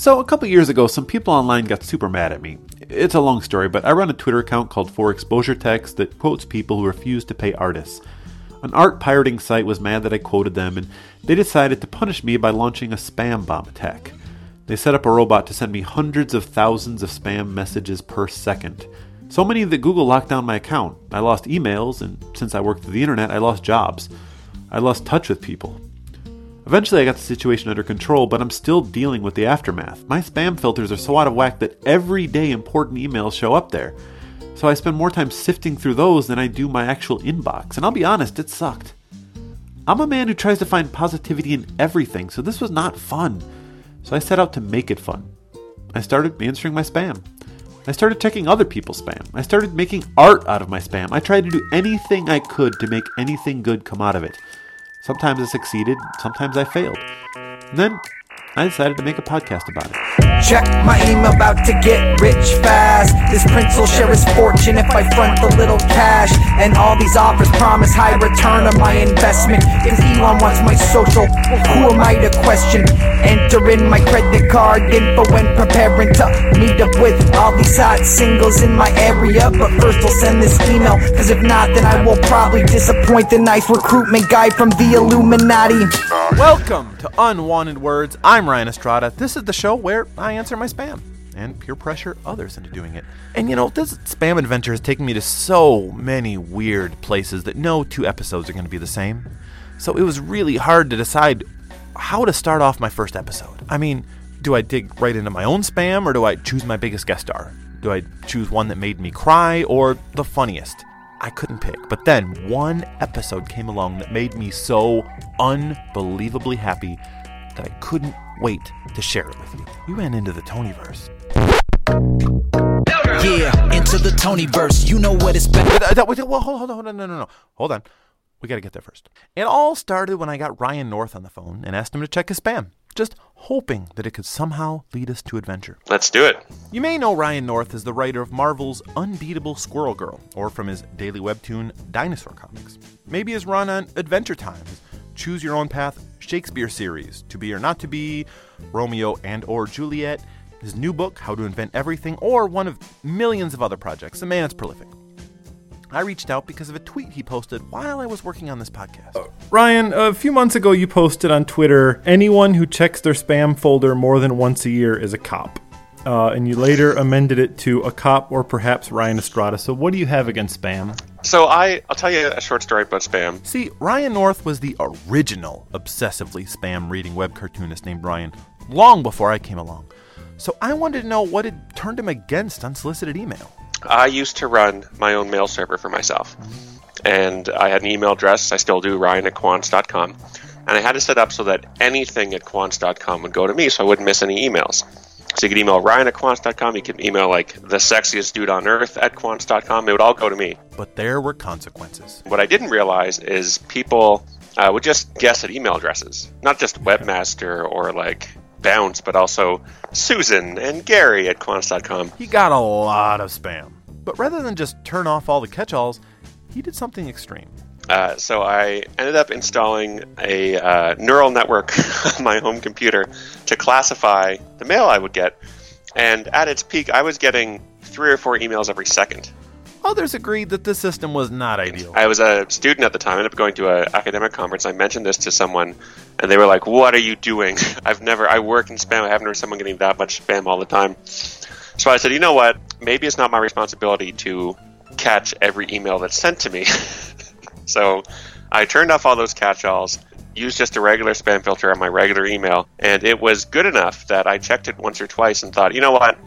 So, a couple years ago, some people online got super mad at me. It's a long story, but I run a Twitter account called For Exposure Text that quotes people who refuse to pay artists. An art pirating site was mad that I quoted them, and they decided to punish me by launching a spam bomb attack. They set up a robot to send me hundreds of thousands of spam messages per second. So many that Google locked down my account. I lost emails, and since I worked through the internet, I lost jobs. I lost touch with people. Eventually, I got the situation under control, but I'm still dealing with the aftermath. My spam filters are so out of whack that every day important emails show up there. So I spend more time sifting through those than I do my actual inbox, and I'll be honest, it sucked. I'm a man who tries to find positivity in everything, so this was not fun. So I set out to make it fun. I started answering my spam. I started checking other people's spam. I started making art out of my spam. I tried to do anything I could to make anything good come out of it. Sometimes I succeeded, sometimes I failed. And then I decided to make a podcast about it. Check my email, about to get rich fast. This prince will share his fortune if I front the little cash. And all these offers promise high return on my investment. If Elon wants my social, who am I to question? Enter in my credit card info when preparing to meet up with all these hot singles in my area. But first, I'll send this email, cause if not, then I will probably disappoint the nice recruitment guy from the Illuminati. Welcome to Unwanted Words. I'm Ryan Estrada. This is the show where I answer my spam and peer pressure others into doing it. And you know, this spam adventure has taken me to so many weird places that no two episodes are going to be the same. So it was really hard to decide how to start off my first episode. I mean, do I dig right into my own spam or do I choose my biggest guest star? Do I choose one that made me cry or the funniest? I couldn't pick. But then one episode came along that made me so unbelievably happy that I couldn't wait to share it with you. We ran into the Tonyverse. Yeah, into the Tonyverse. You know what it's been. Uh, uh, wait, well, hold, on, hold on, no, no, no, no. Hold on. We got to get there first. It all started when I got Ryan North on the phone and asked him to check his spam, just hoping that it could somehow lead us to adventure. Let's do it. You may know Ryan North as the writer of Marvel's Unbeatable Squirrel Girl, or from his daily webtoon Dinosaur Comics. Maybe his run on Adventure Time, his Choose Your Own Path Shakespeare series, To Be or Not to Be, Romeo and or Juliet, his new book, How to Invent Everything, or one of millions of other projects. The man is prolific. I reached out because of a tweet he posted while I was working on this podcast. Uh, Ryan, a few months ago you posted on Twitter anyone who checks their spam folder more than once a year is a cop. Uh, and you later amended it to a cop or perhaps Ryan Estrada. So, what do you have against spam? So I, I'll tell you a short story about spam. See, Ryan North was the original obsessively spam reading web cartoonist named Ryan long before I came along. So I wanted to know what had turned him against unsolicited email. I used to run my own mail server for myself. And I had an email address, I still do, ryan at qwantz.com. And I had it set up so that anything at qwantz.com would go to me so I wouldn't miss any emails. So you could email Ryan at qwantz.com, you could email like the sexiest dude on earth at qwantz.com, it would all go to me. But there were consequences. What I didn't realize is people uh, would just guess at email addresses, not just webmaster or like bounce, but also Susan and Gary at qwantz.com. He got a lot of spam. But rather than just turn off all the catch alls, he did something extreme. Uh, so I ended up installing a uh, neural network on my home computer to classify the mail I would get. And at its peak, I was getting three or four emails every second. Others agreed that this system was not ideal. I was a student at the time. I ended up going to an academic conference. I mentioned this to someone, and they were like, "What are you doing? I've never. I work in spam. I haven't heard someone getting that much spam all the time." So I said, "You know what? Maybe it's not my responsibility to catch every email that's sent to me." so I turned off all those catch-alls. Used just a regular spam filter on my regular email, and it was good enough that I checked it once or twice and thought, you know what?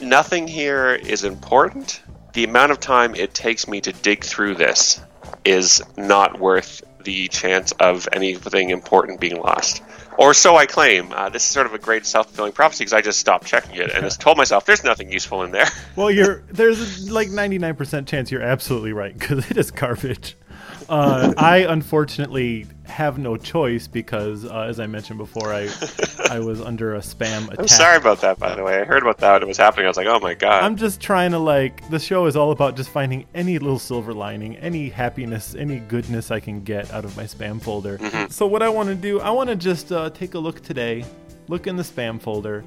Nothing here is important the amount of time it takes me to dig through this is not worth the chance of anything important being lost. Or so I claim. Uh, this is sort of a great self fulfilling prophecy because I just stopped checking it and just told myself there's nothing useful in there. Well, you're there's like 99% chance you're absolutely right because it is garbage. Uh, I unfortunately have no choice because, uh, as I mentioned before, I I was under a spam attack. I'm sorry about that, by the way. I heard about that when it was happening. I was like, oh my god. I'm just trying to like. The show is all about just finding any little silver lining, any happiness, any goodness I can get out of my spam folder. Mm-hmm. So what I want to do, I want to just uh, take a look today look in the spam folder,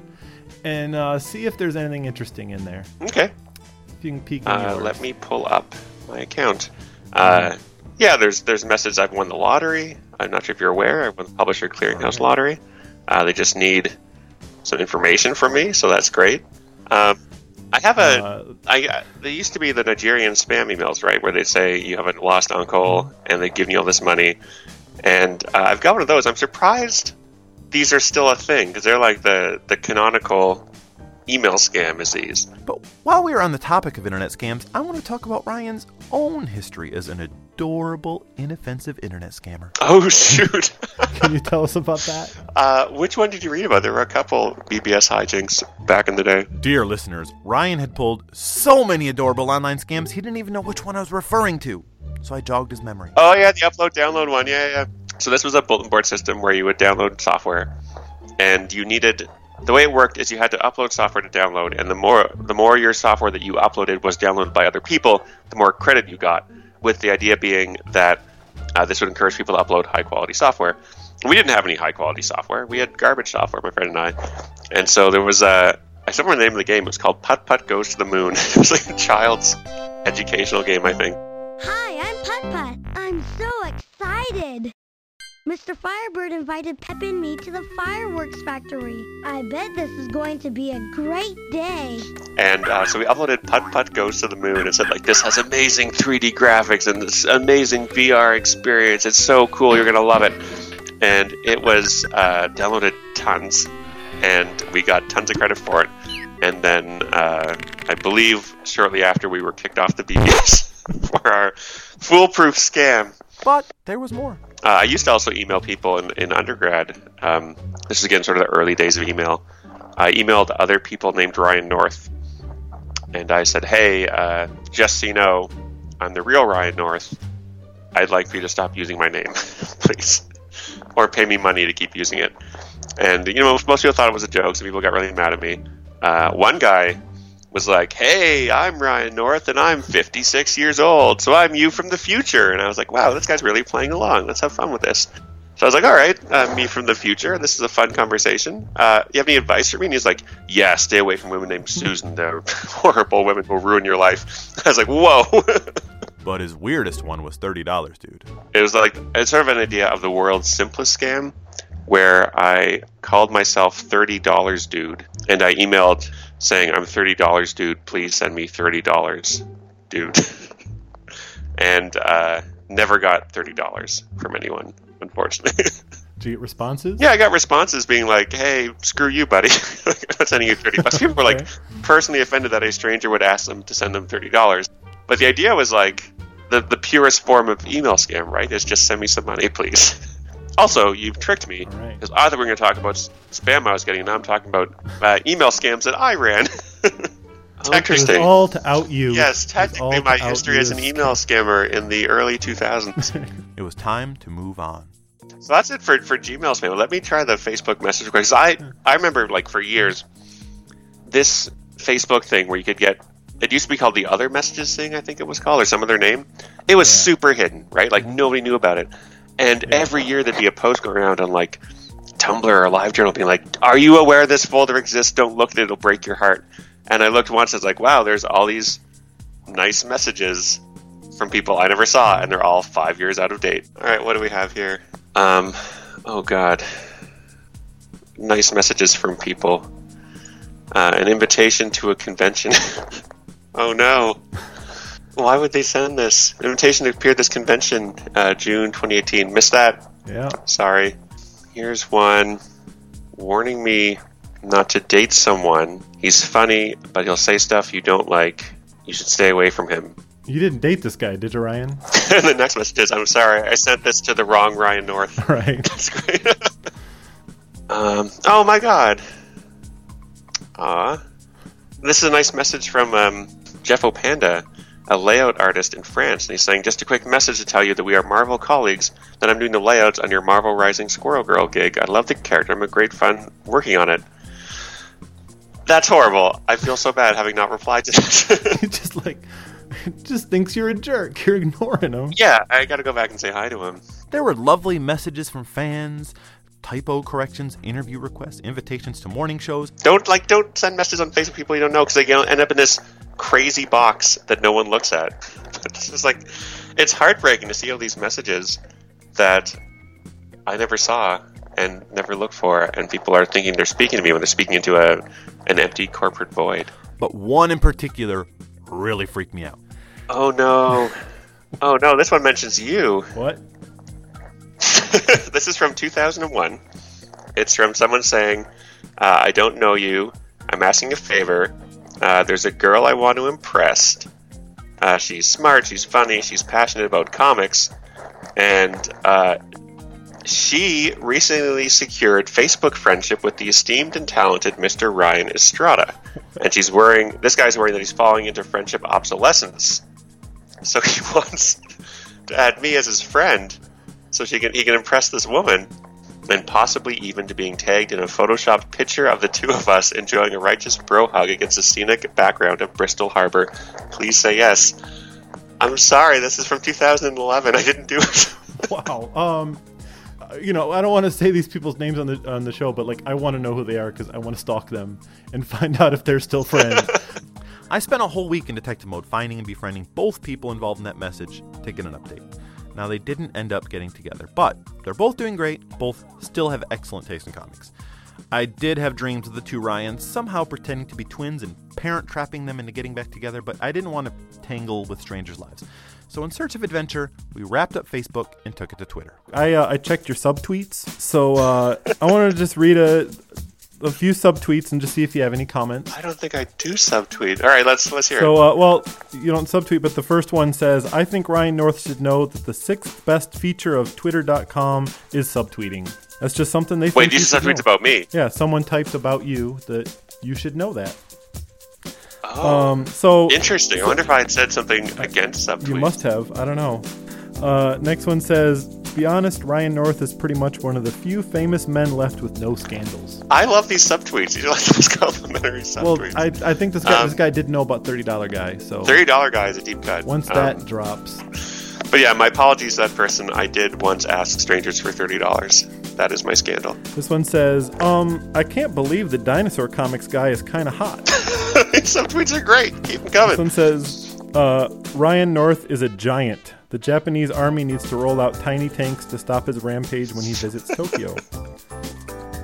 and uh, see if there's anything interesting in there. Okay. If you can peek in Uh, let me pull up my account. Uh, yeah, there's there's a message. I've won the lottery. I'm not sure if you're aware. I won the Publisher Clearinghouse lottery. Uh, they just need some information from me, so that's great. Um, I have a. Uh, I uh, they used to be the Nigerian spam emails, right, where they say you have a lost uncle and they give you all this money, and uh, I've got one of those. I'm surprised these are still a thing because they're like the the canonical email scam is these. But while we are on the topic of internet scams, I want to talk about Ryan's own history as an adorable, inoffensive internet scammer. Oh shoot! Can you tell us about that? uh, which one did you read about? There were a couple BBS hijinks back in the day. Dear listeners, Ryan had pulled so many adorable online scams, he didn't even know which one I was referring to. So I jogged his memory. Oh yeah, the upload download one. Yeah, yeah. So this was a bulletin board system where you would download software, and you needed. The way it worked is you had to upload software to download, and the more the more your software that you uploaded was downloaded by other people, the more credit you got. With the idea being that uh, this would encourage people to upload high quality software. We didn't have any high quality software. We had garbage software, my friend and I. And so there was a. I remember the name of the game. It was called Putt Putt Goes to the Moon. it was like a child's educational game, I think. Hi, I'm Putt Putt. I'm so excited. Mr. Firebird invited Pep and me to the fireworks factory. I bet this is going to be a great day. And uh, so we uploaded Putt Putt Goes to the Moon and said, like, this has amazing 3D graphics and this amazing VR experience. It's so cool. You're going to love it. And it was uh, downloaded tons, and we got tons of credit for it. And then uh, I believe shortly after we were kicked off the BBS for our foolproof scam. But there was more. Uh, I used to also email people in, in undergrad. Um, this is again sort of the early days of email. I emailed other people named Ryan North, and I said, "Hey, uh, just so you know, I'm the real Ryan North. I'd like for you to stop using my name, please, or pay me money to keep using it." And you know, most, people thought it was a joke. Some people got really mad at me. Uh, one guy was like, "Hey, I'm Ryan North, and I'm 56 years old, so I'm you from the future." And I was like, "Wow, this guy's really playing along. Let's have fun with this." So I was like, "All right, uh, me from the future. This is a fun conversation. Uh, you have any advice for me?" And he's like, "Yeah, stay away from women named Susan. They're horrible women who will ruin your life." I was like, "Whoa." But his weirdest one was $30, dude. it was like it's sort of an idea of the world's simplest scam where I called myself thirty dollars dude and I emailed saying I'm thirty dollars dude, please send me thirty dollars dude. and uh, never got thirty dollars from anyone, unfortunately. Did you get responses? yeah, I got responses being like, Hey, screw you, buddy. I'm not sending you thirty bucks. People were like personally offended that a stranger would ask them to send them thirty dollars. But the idea was like the the purest form of email scam, right? Is just send me some money, please. Also, you've tricked me All right. because I thought we were going to talk about spam I was getting. Now I'm talking about uh, email scams that I ran. It was Interesting. all to out you. yes, It was all technically, to my history as an email scammer in the early 2000s. It was time to move on. So that's it for, for Gmail spam. Let me try the Facebook message because I I remember like for years this Facebook thing where you could get it used to be called the other messages thing I think it was called or some other name. It was Yeah. super hidden, right? Like nobody knew about it. And every year there'd be a post going around on like Tumblr or LiveJournal being like, "Are you aware this folder exists? Don't look at it; it'll break your heart." And I looked once, I was like, "Wow, there's all these nice messages from people I never saw, and they're all five years out of date." All right, what do we have here? Um, oh God, nice messages from people. Uh, an invitation to a convention. oh no. Why would they send this? Invitation to appear at this convention, uh, June 2018. Missed that. Yeah. Sorry. Here's one warning me not to date someone. He's funny, but he'll say stuff you don't like. You should stay away from him. You didn't date this guy, did you, Ryan? the next message is I'm sorry, I sent this to the wrong Ryan North. All right. That's great. um, oh my god. Aw. This is a nice message from um, Jeff Opanda, a layout artist in France. And he's saying, just a quick message to tell you that we are Marvel colleagues, that I'm doing the layouts on your Marvel Rising Squirrel Girl gig. I love the character. I'm a great fun working on it. That's horrible. I feel so bad having not replied to this. Just like, just thinks you're a jerk. You're ignoring him. yeah, I gotta go back and say hi to him. There were lovely messages from fans, typo corrections, interview requests, invitations to morning shows. Don't like don't send messages on Facebook people you don't know because they end up in this crazy box that no one looks at. it's just like it's heartbreaking to see all these messages that I never saw and never looked for, and people are thinking they're speaking to me when they're speaking into a an empty corporate void. But one in particular really freaked me out. Oh no. Oh no, this one mentions you. What? this is from 2001. It's from someone saying, uh, I don't know you. I'm asking a favor. Uh, there's a girl I want to impress. Uh, she's smart, she's funny, she's passionate about comics, and uh, she recently secured Facebook friendship with the esteemed and talented Mr. Ryan Estrada. And she's worrying, this guy's worrying that he's falling into friendship obsolescence. So he wants to add me as his friend so she can he can impress this woman and possibly even to being tagged in a photoshopped picture of the two of us enjoying a righteous bro hug against the scenic background of Bristol Harbor. Please say yes. I'm sorry, this is from 2011. I didn't do it. Wow. Um, you know, I don't want to say these people's names on the on the show, but like, I want to know who they are because I want to stalk them and find out if they're still friends. I spent a whole week in detective mode finding and befriending both people involved in that message to get an update. Now, they didn't end up getting together, but they're both doing great. Both still have excellent taste in comics. I did have dreams of the two Ryans somehow pretending to be twins and parent trapping them into getting back together, but I didn't want to tangle with strangers' lives. So, in search of adventure, we wrapped up Facebook and took it to Twitter. I uh, I checked your subtweets, so uh, I wanted to just read a a few subtweets and just see if you have any comments. I don't think I do subtweet. All right, let's let's hear So, it. uh, well, you don't subtweet, but the first one says, I think Ryan North should know that the sixth best feature of Twitter.com is subtweeting. That's just something they Wait, think these you are should subtweets about me. Yeah, someone typed about you that you should know that. Oh, Um, so interesting. I wonder if I had said something against subtweets. you must have. I don't know. Uh, next one says, to be honest, Ryan North is pretty much one of the few famous men left with no scandals. I love these subtweets. These are like those complimentary Well, subtweets. I, I think this guy Um, this guy did know about thirty dollar guy. So Thirty dollar guy is a deep cut. once Um, that drops, But yeah, my apologies to that person. I did once ask strangers for thirty dollars. That is my scandal. this one says, um, I can't believe the dinosaur comics guy is kind of hot. Some tweets are great. Keep them coming. This one says, uh, Ryan North is a giant. The Japanese army needs to roll out tiny tanks to stop his rampage when he visits Tokyo.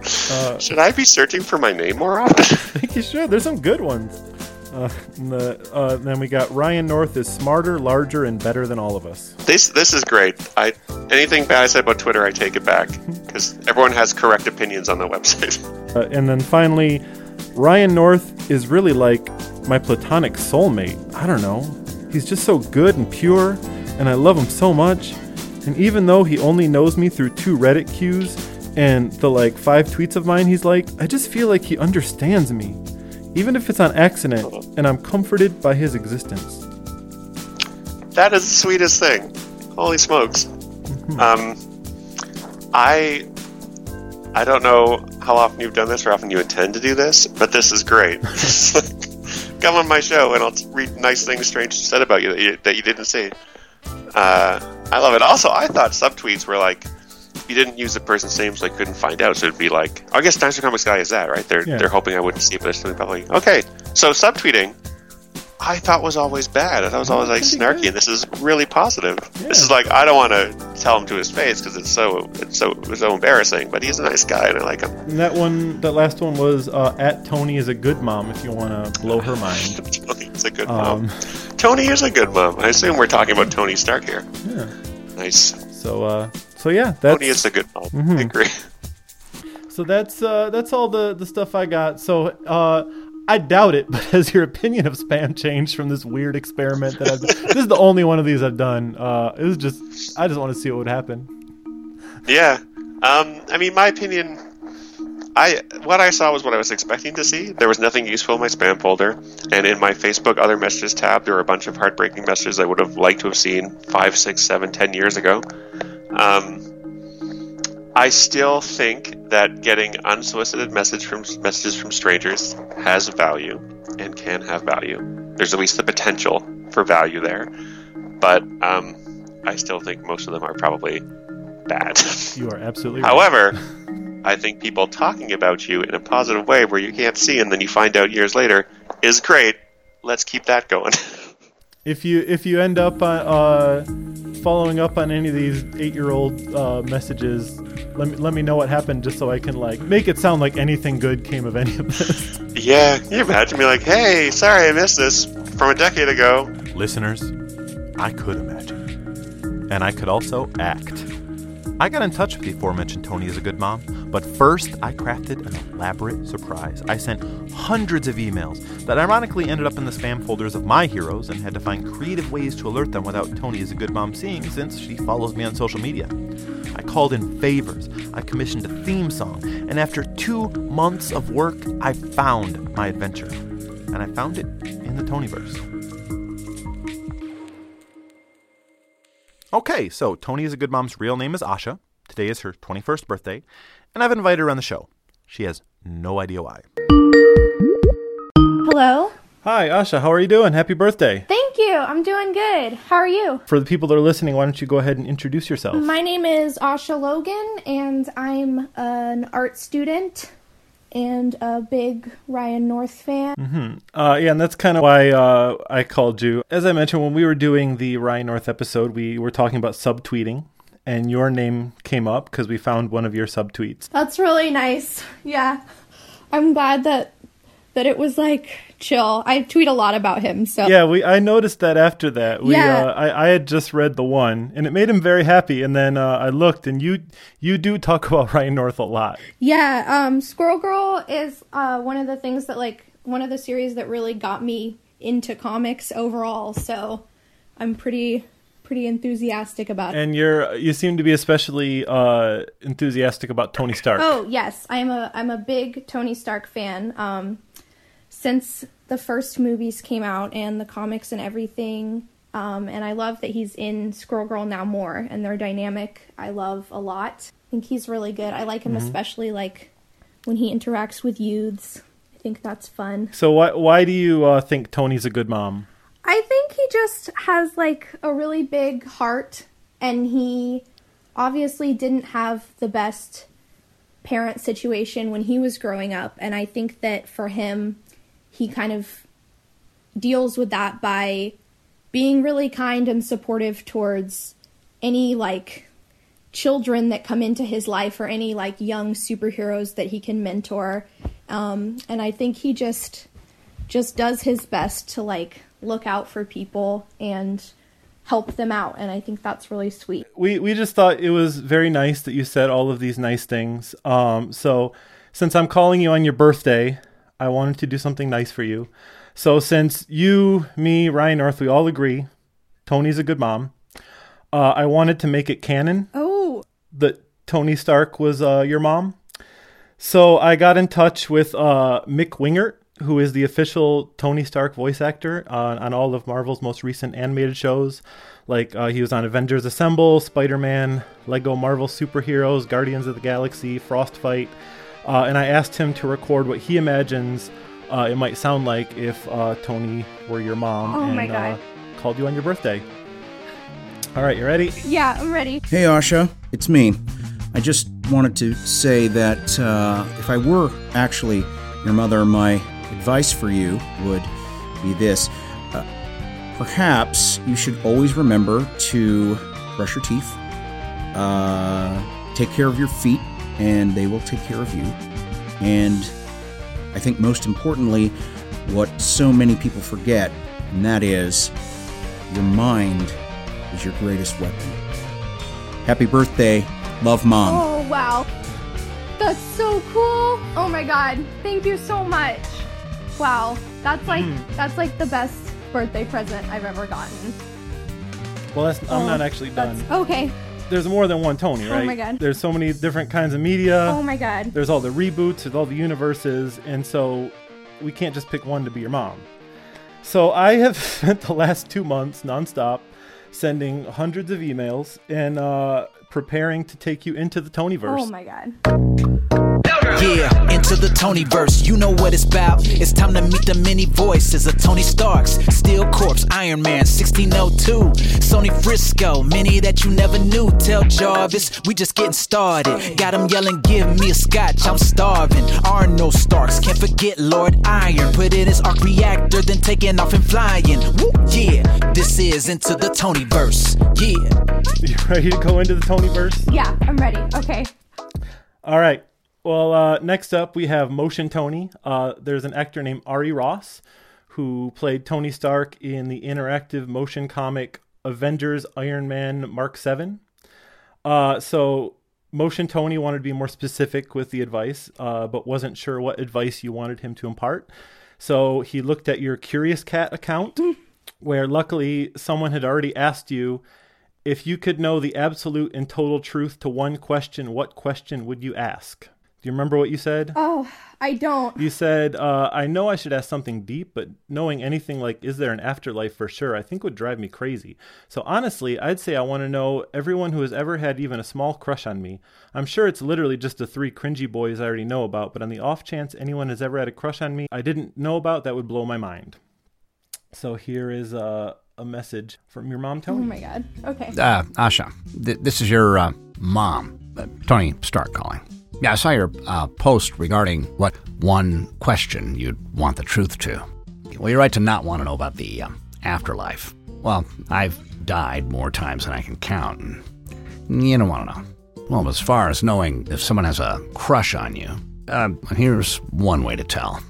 Should I be searching for my name more often? I think you should. There's some good ones. Uh, the, uh, then we got Ryan North is smarter, larger, and better than all of us. this this is great. I anything bad I said about Twitter, I take it back because everyone has correct opinions on the website. Uh, and then finally, Ryan North is really like my platonic soulmate. I don't know. He's just so good and pure, and I love him so much. And even though he only knows me through two Reddit queues and the like five tweets of mine he's like, I just feel like he understands me. Even if it's on accident, and I'm comforted by his existence. that is the sweetest thing. Holy smokes. Um, I I don't know how often you've done this or how often you intend to do this, but this is great. Come on my show and I'll read nice things strange said about you that you, that you didn't see. Uh, I love it. Also, I thought subtweets were like you didn't use the person's name, so I couldn't find out. So it'd be like, I guess Dinosaur Comics guy is that, right? They're Yeah. they're hoping I wouldn't see it, but they're still probably okay. So subtweeting, I thought was always bad. I thought it was always like snarky, and this is really positive. This is like I don't want to tell him to his face because it's so it's so it's so embarrassing. But he's a nice guy, and I like him. And that one, that last one was uh, at Tony is a good mom if you want to blow her mind. Tony's a good mom. Tony is a good mom. I assume we're talking about Tony Stark here. yeah. Nice. So, uh, so yeah, that's Tony is a good mom. Mm-hmm. I agree. So that's uh, that's all the the stuff I got. So uh, I doubt it, but has your opinion of spam changed from this weird experiment that I've? this is the only one of these I've done. Uh, it was just I just want to see what would happen. Yeah. Um, I mean, my opinion. I what I saw was what I was expecting to see. There was nothing useful in my spam folder, and in my Facebook other messages tab, there were a bunch of heartbreaking messages I would have liked to have seen five, six, seven, ten years ago. Um, I still think that getting unsolicited message from messages from strangers has value and can have value. There's at least the potential for value there, but um, I still think most of them are probably bad. You are absolutely right. However, I think people talking about you in a positive way where you can't see and then you find out years later is great. Let's keep that going. If you if you end up on, uh, following up on any of these eight year old uh, messages, let me let me know what happened just so I can like make it sound like anything good came of any of this. yeah, you imagine me like, hey, sorry I missed this from a decade ago. Listeners, I could imagine. And I could also act. I got in touch with the aforementioned Tony is a good mom, but first I crafted an elaborate surprise. I sent hundreds of emails that ironically ended up in the spam folders of my heroes and had to find creative ways to alert them without Tony is a good mom seeing since she follows me on social media. I called in favors, I commissioned a theme song, and after two months of work, I found my adventure. And I found it in the Tonyverse. Okay, so Tony is a good mom's real name is Asha. Today is her 21st birthday, and I've invited her on the show. She has no idea why. Hello. Hi, Asha. How are you doing? Happy birthday. Thank you. I'm doing good. How are you? For the people that are listening, why don't you go ahead and introduce yourself? My name is Asha Logan, and I'm an art student and a big Ryan North fan. Mm-hmm. Uh, yeah, and that's kind of why uh, I called you. As I mentioned, when we were doing the Ryan North episode, we were talking about subtweeting, and your name came up because we found one of your subtweets. That's really nice. Yeah. I'm glad that that it was like chill. I tweet a lot about him, so Yeah, we I noticed that after that. We Yeah. uh, I, I had just read the one, and it made him very happy. And then uh, I looked, and you you do talk about Ryan North a lot. Yeah, um, Squirrel Girl is uh, one of the things that like one of the series that really got me into comics overall. So I'm pretty pretty enthusiastic about it. And you're you seem to be especially uh, enthusiastic about Tony Stark. Oh yes, I'm a I'm a big Tony Stark fan. Um, since the first movies came out and the comics and everything, um, and I love that he's in Squirrel Girl now more, and their dynamic I love a lot. I think he's really good. I like him especially like when he interacts with youths. I think that's fun. So why why do you uh, think Tony's a good mom? I think he just has like a really big heart and he obviously didn't have the best parent situation when he was growing up and I think that for him he kind of deals with that by being really kind and supportive towards any like children that come into his life or any like young superheroes that he can mentor. Um, and I think he just just does his best to like look out for people and help them out and i think that's really sweet we we just thought it was very nice that you said all of these nice things. Um, so since I'm calling you on your birthday, I wanted to do something nice for you. So since you, me, Ryan North, we all agree Tony's a good mom, uh, I wanted to make it canon oh that Tony Stark was uh, your mom. So I got in touch with uh, Mick Wingert, who is the official Tony Stark voice actor on, on all of Marvel's most recent animated shows. Like uh, he was on Avengers Assemble, Spider Man, Lego Marvel Superheroes, Guardians of the Galaxy, Frostfight. Uh, and I asked him to record what he imagines uh, it might sound like if uh, Tony were your mom Oh and my God. Uh, called you on your birthday. All right, you ready? yeah i'm ready Hey, Asha, it's me. I just wanted to say that uh, if I were actually your mother, my advice for you would be this. Uh, perhaps you should always remember to brush your teeth, uh, take care of your feet, and they will take care of you. And I think most importantly, what so many people forget, and that is your mind is your greatest weapon. Happy birthday. Love, Mom. oh wow that's so cool oh my god thank you so much wow that's like that's like the best birthday present i've ever gotten Well, that's, I'm Oh, not actually done. okay there's more than one Tony, right? Oh my God. There's so many different kinds of media. oh my god There's all the reboots, there's all the universes, and so we can't just pick one to be your mom. So I have spent the last two months nonstop sending hundreds of emails and uh, preparing to take you into the Tonyverse. oh my god Yeah, into the Tony verse, you know what it's about. It's time to meet the many voices of Tony Starks, Steel Corpse, Iron Man, 1602, Sony Frisco, many that you never knew. Tell Jarvis, we just getting started. Got him yelling, give me a scotch, I'm starving. Arnold Starks, can't forget Lord Iron. Put in his arc reactor, then taking off and flying. Woo, yeah, this is into the Tony verse. Yeah. You ready to go into the Tony verse? Yeah, I'm ready. Okay. All right. Well, uh, next up we have Motion Tony. Uh, there's an actor named Ari Ross who played Tony Stark in the interactive motion comic Avengers Iron Man Mark 7. Uh, so Motion Tony wanted to be more specific with the advice, uh, but wasn't sure what advice you wanted him to impart. So he looked at your Curious Cat account, where luckily someone had already asked you if you could know the absolute and total truth to one question, what question would you ask? Do you remember what you said? Oh, I don't. You said, uh, I know I should ask something deep, but knowing anything like, is there an afterlife for sure, I think would drive me crazy. So honestly, I'd say I want to know everyone who has ever had even a small crush on me. I'm sure it's literally just the three cringy boys I already know about, but on the off chance anyone has ever had a crush on me I didn't know about, that would blow my mind. So here is uh, a message from your mom, Tony. Oh my god. Okay. Uh, Asha, th- this is your uh, mom, uh, Tony Stark calling. Yeah, I saw your uh, post regarding what one question you'd want the truth to. Well, you're right to not want to know about the um, afterlife. Well, I've died more times than I can count, and you don't want to know. Well, as far as knowing if someone has a crush on you, uh, here's one way to tell.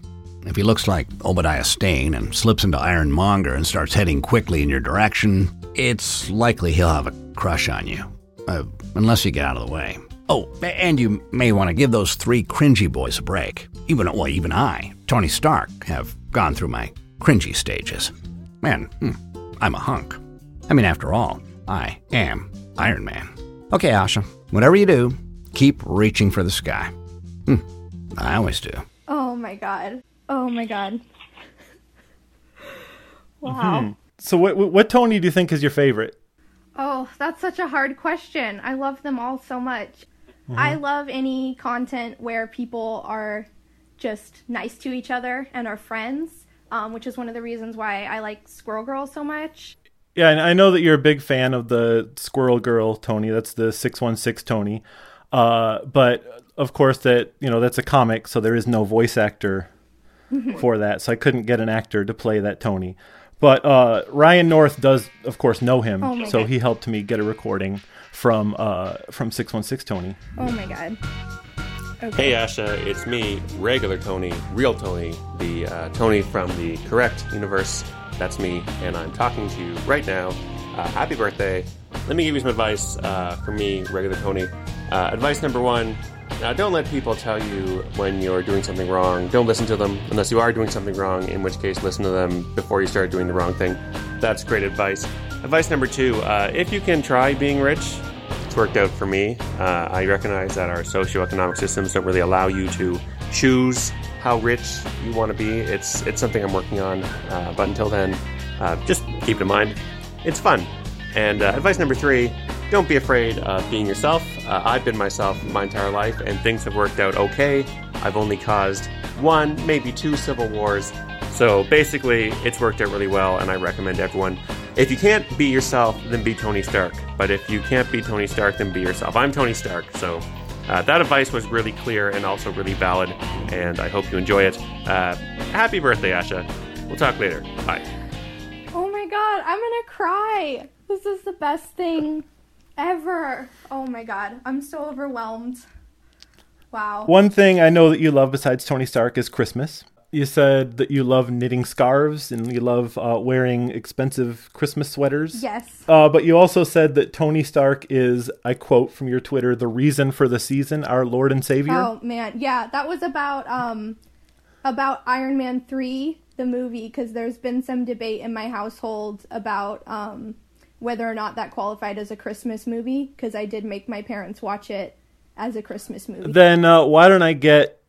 If he looks like Obadiah Stane and slips into Ironmonger and starts heading quickly in your direction, it's likely he'll have a crush on you. Uh, unless you get out of the way. Oh, and you may want to give those three cringy boys a break. Even, well, even I, Tony Stark, have gone through my cringy stages. Man, hmm, I'm a hunk. I mean, after all, I am Iron Man. Okay, Asha, whatever you do, keep reaching for the sky. Hmm, I always do. Oh my god. Oh my god. Wow. So what, what what Tony do you think is your favorite? Oh, that's such a hard question. I love them all so much. I love any content where people are just nice to each other and are friends, um, which is one of the reasons why I like Squirrel Girl so much. Yeah, and I know that you're a big fan of the Squirrel Girl Tony. That's the 616 Tony. Uh, but of course that, you know, that's a comic, so there is no voice actor for that. So I couldn't get an actor to play that Tony. But uh, Ryan North does of course know him, Oh so God. he helped me get a recording from uh, from 616 Tony. Oh my god. Okay. Hey Asha, it's me, regular Tony, real Tony, the uh, Tony from the correct universe. That's me, and I'm talking to you right now. Uh, happy birthday. Let me give you some advice uh, from me, regular Tony. Uh, advice number one uh, don't let people tell you when you're doing something wrong. Don't listen to them unless you are doing something wrong, in which case, listen to them before you start doing the wrong thing. That's great advice. Advice number two uh, if you can try being rich, it's worked out for me. Uh, I recognize that our socioeconomic systems don't really allow you to choose how rich you want to be. It's it's something I'm working on, uh, but until then, uh, just keep it in mind. It's fun. And uh, advice number three: don't be afraid of being yourself. Uh, I've been myself my entire life, and things have worked out okay. I've only caused one, maybe two civil wars. So basically, it's worked out really well, and I recommend everyone. If you can't be yourself, then be Tony Stark. But if you can't be Tony Stark, then be yourself. I'm Tony Stark, so uh, that advice was really clear and also really valid, and I hope you enjoy it. Uh, happy birthday, Asha. We'll talk later. Bye. Oh my god, I'm gonna cry. This is the best thing ever. Oh my god, I'm so overwhelmed. Wow. One thing I know that you love besides Tony Stark is Christmas. You said that you love knitting scarves and you love uh, wearing expensive Christmas sweaters. Yes. Uh, but you also said that Tony Stark is, I quote from your Twitter, the reason for the season, our Lord and Savior. Oh man, yeah, that was about um about Iron Man 3, the movie cuz there's been some debate in my household about um whether or not that qualified as a Christmas movie cuz I did make my parents watch it as a Christmas movie. Then uh, why don't I get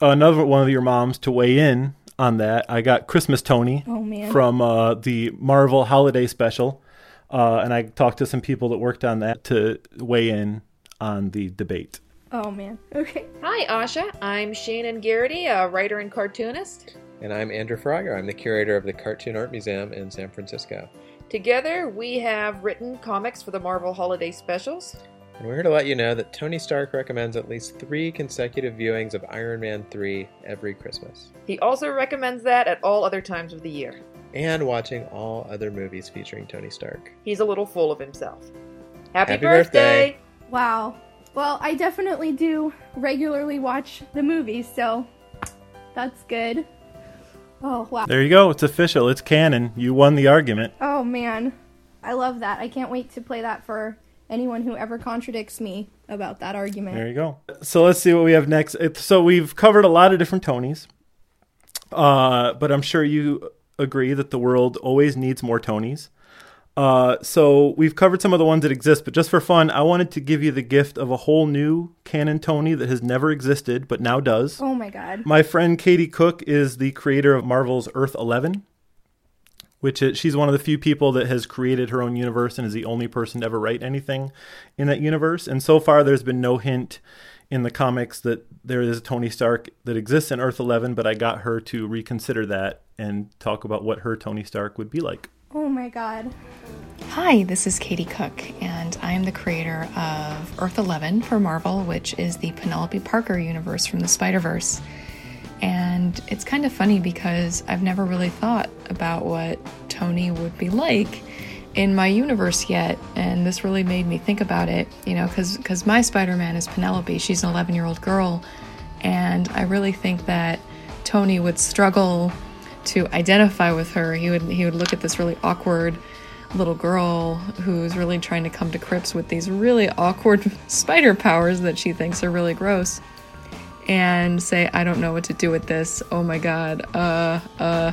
another one of your moms to weigh in on that? I got Christmas Tony Oh, man. from uh, the Marvel Holiday Special, uh, and I talked to some people that worked on that to weigh in on the debate. Oh man. Okay. Hi, Asha. I'm Shannon Garrity, a writer and cartoonist. And I'm Andrew Farago. I'm the curator of the Cartoon Art Museum in San Francisco. Together, we have written comics for the Marvel Holiday Specials. And we're here to let you know that Tony Stark recommends at least three consecutive viewings of Iron Man 3 every Christmas. He also recommends that at all other times of the year. And watching all other movies featuring Tony Stark. He's a little full of himself. Happy, Happy birthday. Wow. Well, I definitely do regularly watch the movies, so that's good. Oh, wow. There you go. It's official. It's canon. You won the argument. Oh, man. I love that. I can't wait to play that for anyone who ever contradicts me about that argument. There you go. So let's see what we have next. So we've covered a lot of different Tonys, uh, but I'm sure you agree that the world always needs more Tonys. Uh, so we've covered some of the ones that exist, but just for fun, I wanted to give you the gift of a whole new canon Tony that has never existed but now does. Oh, my God. My friend Katie Cook is the creator of Marvel's Earth 11, which is, she's one of the few people that has created her own universe and is the only person to ever write anything in that universe. And so far, there's been no hint in the comics that there is a Tony Stark that exists in Earth 11, but I got her to reconsider that and talk about what her Tony Stark would be like. Oh, my God. Hi, this is Katie Cook, and I am the creator of Earth 11 for Marvel, which is the Penelope Parker universe from the Spider Verse. And it's kind of funny because I've never really thought about what Tony would be like in my universe yet, and this really made me think about it, you know, because my Spider Man is Penelope. She's an 11 year old girl, and I really think that Tony would struggle to identify with her. He would he would look at this really awkward little girl who's really trying to come to grips with these really awkward spider powers that she thinks are really gross and say I don't know what to do with this. Oh my god. Uh uh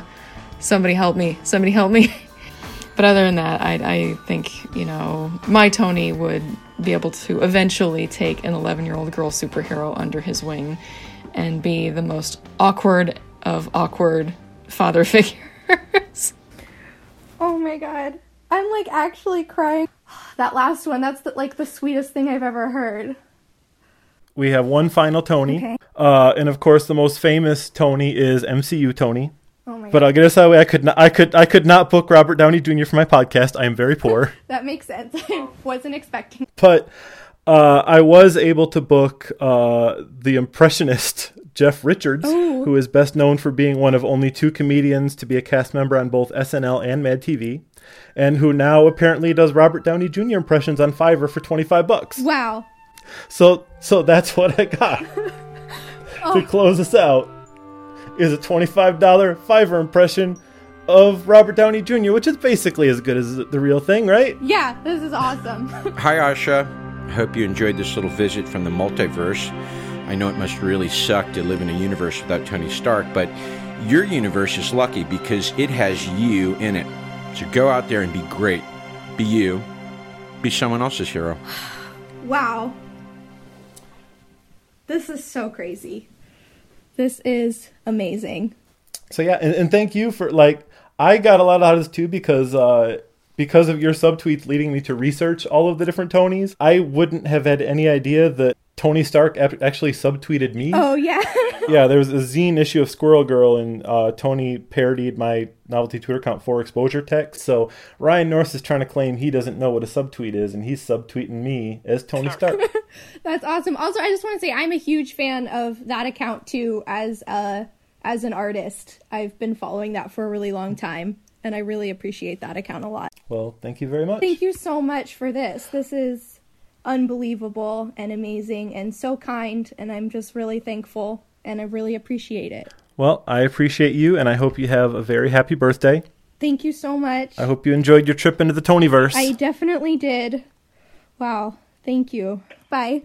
somebody help me. Somebody help me. but other than that, I I think, you know, my Tony would be able to eventually take an 11-year-old girl superhero under his wing and be the most awkward of awkward father figures. Oh, my God. I'm like actually crying. That last one, that's the, like the sweetest thing I've ever heard. We have one final Tony. Okay. Uh, and of course, the most famous Tony is MCU Tony. Oh my But God. I'll get us out of the way. I could not, I could, I could not book Robert Downey Jr. for my podcast. I am very poor. That makes sense. I wasn't expecting. but uh, I was able to book uh, the impressionist Jeff Richards, Ooh. who is best known for being one of only two comedians to be a cast member on both SNL and Mad TV, and who now apparently does Robert Downey Jr. impressions on Fiverr for twenty five bucks. Wow. So, so that's what I got Oh. to close us out. Is a twenty five dollar Fiverr impression of Robert Downey Jr., which is basically as good as the real thing, right? Yeah, this is awesome. Hi, Asha. I hope you enjoyed this little visit from the multiverse. I know it must really suck to live in a universe without Tony Stark, but your universe is lucky because it has you in it. So go out there and be great. Be you. Be someone else's hero. wow. This is so crazy. This is amazing. So yeah, and, and thank you for like I got a lot out of this too because uh because of your subtweets leading me to research all of the different Tonys. I wouldn't have had any idea that Tony Stark actually subtweeted me. Oh yeah. yeah, there was a zine issue of Squirrel Girl, and uh, Tony parodied my novelty Twitter account for exposure text. So Ryan Norris is trying to claim he doesn't know what a subtweet is, and he's subtweeting me as Tony Stark. That's awesome. Also, I just want to say I'm a huge fan of that account too as a as an artist. I've been following that for a really long time and I really appreciate that account a lot. well, thank you very much. Thank you so much for this. This is unbelievable and amazing and so kind and I'm just really thankful and I really appreciate it. Well, I appreciate you, and I hope you have a very happy birthday. Thank you so much. I hope you enjoyed your trip into the Tonyverse. I definitely did. Wow. Thank you. Bye.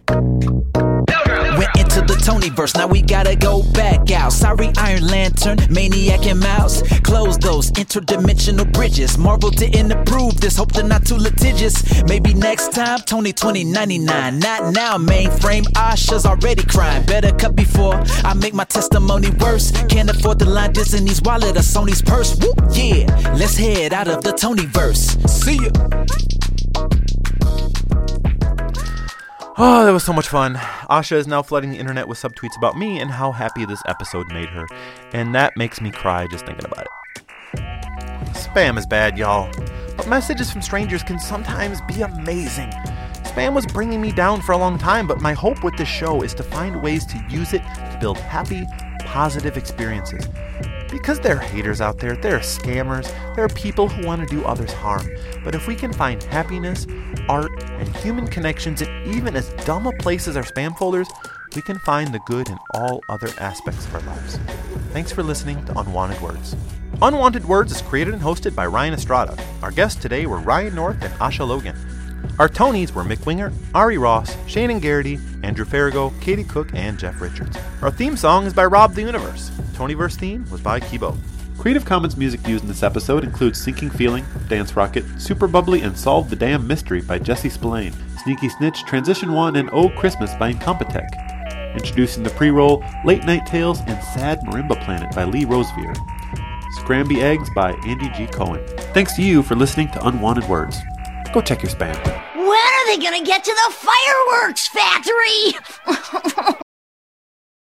The Tonyverse, now we gotta go back out. Sorry, Iron Lantern, Maniac, and Mouse. Close those interdimensional bridges. Marvel didn't approve this, hope they're not too litigious. Maybe next time, Tony 2099. Not now, mainframe. Asha's already crying. Better cut before I make my testimony worse. Can't afford the line Disney's wallet or Sony's purse. Whoop, yeah. Let's head out of the Tonyverse. See ya. Oh, that was so much fun. Asha is now flooding the internet with subtweets about me and how happy this episode made her. And that makes me cry just thinking about it. Spam is bad, y'all. But messages from strangers can sometimes be amazing. Spam was bringing me down for a long time, but my hope with this show is to find ways to use it to build happy, positive experiences. Because there are haters out there, there are scammers, there are people who want to do others harm. But if we can find happiness, art, human connections in even as dumb a place as our spam folders, we can find the good in all other aspects of our lives. Thanks for listening to Unwanted Words. Unwanted Words is created and hosted by Ryan Estrada. Our guests today were Ryan North and Asha Logan. Our Tonys were Mick Winger, Ari Ross, Shannon Garrity, Andrew Farago, Katie Cook, and Jeff Richards. Our theme song is by Rob the Universe. Tonyverse theme was by Kibo. Creative Commons music used in this episode includes Sinking Feeling, Dance Rocket, Super Bubbly, and Solve the Damn Mystery by Jesse Spillane, Sneaky Snitch, Transition 1, and Oh Christmas by Incompetech. Introducing the pre-roll, Late Night Tales, and Sad Marimba Planet by Lee Rosevere. Scramby Eggs by Andy G. Cohen. Thanks to you for listening to Unwanted Words. Go check your spam. When are they gonna get to the fireworks factory?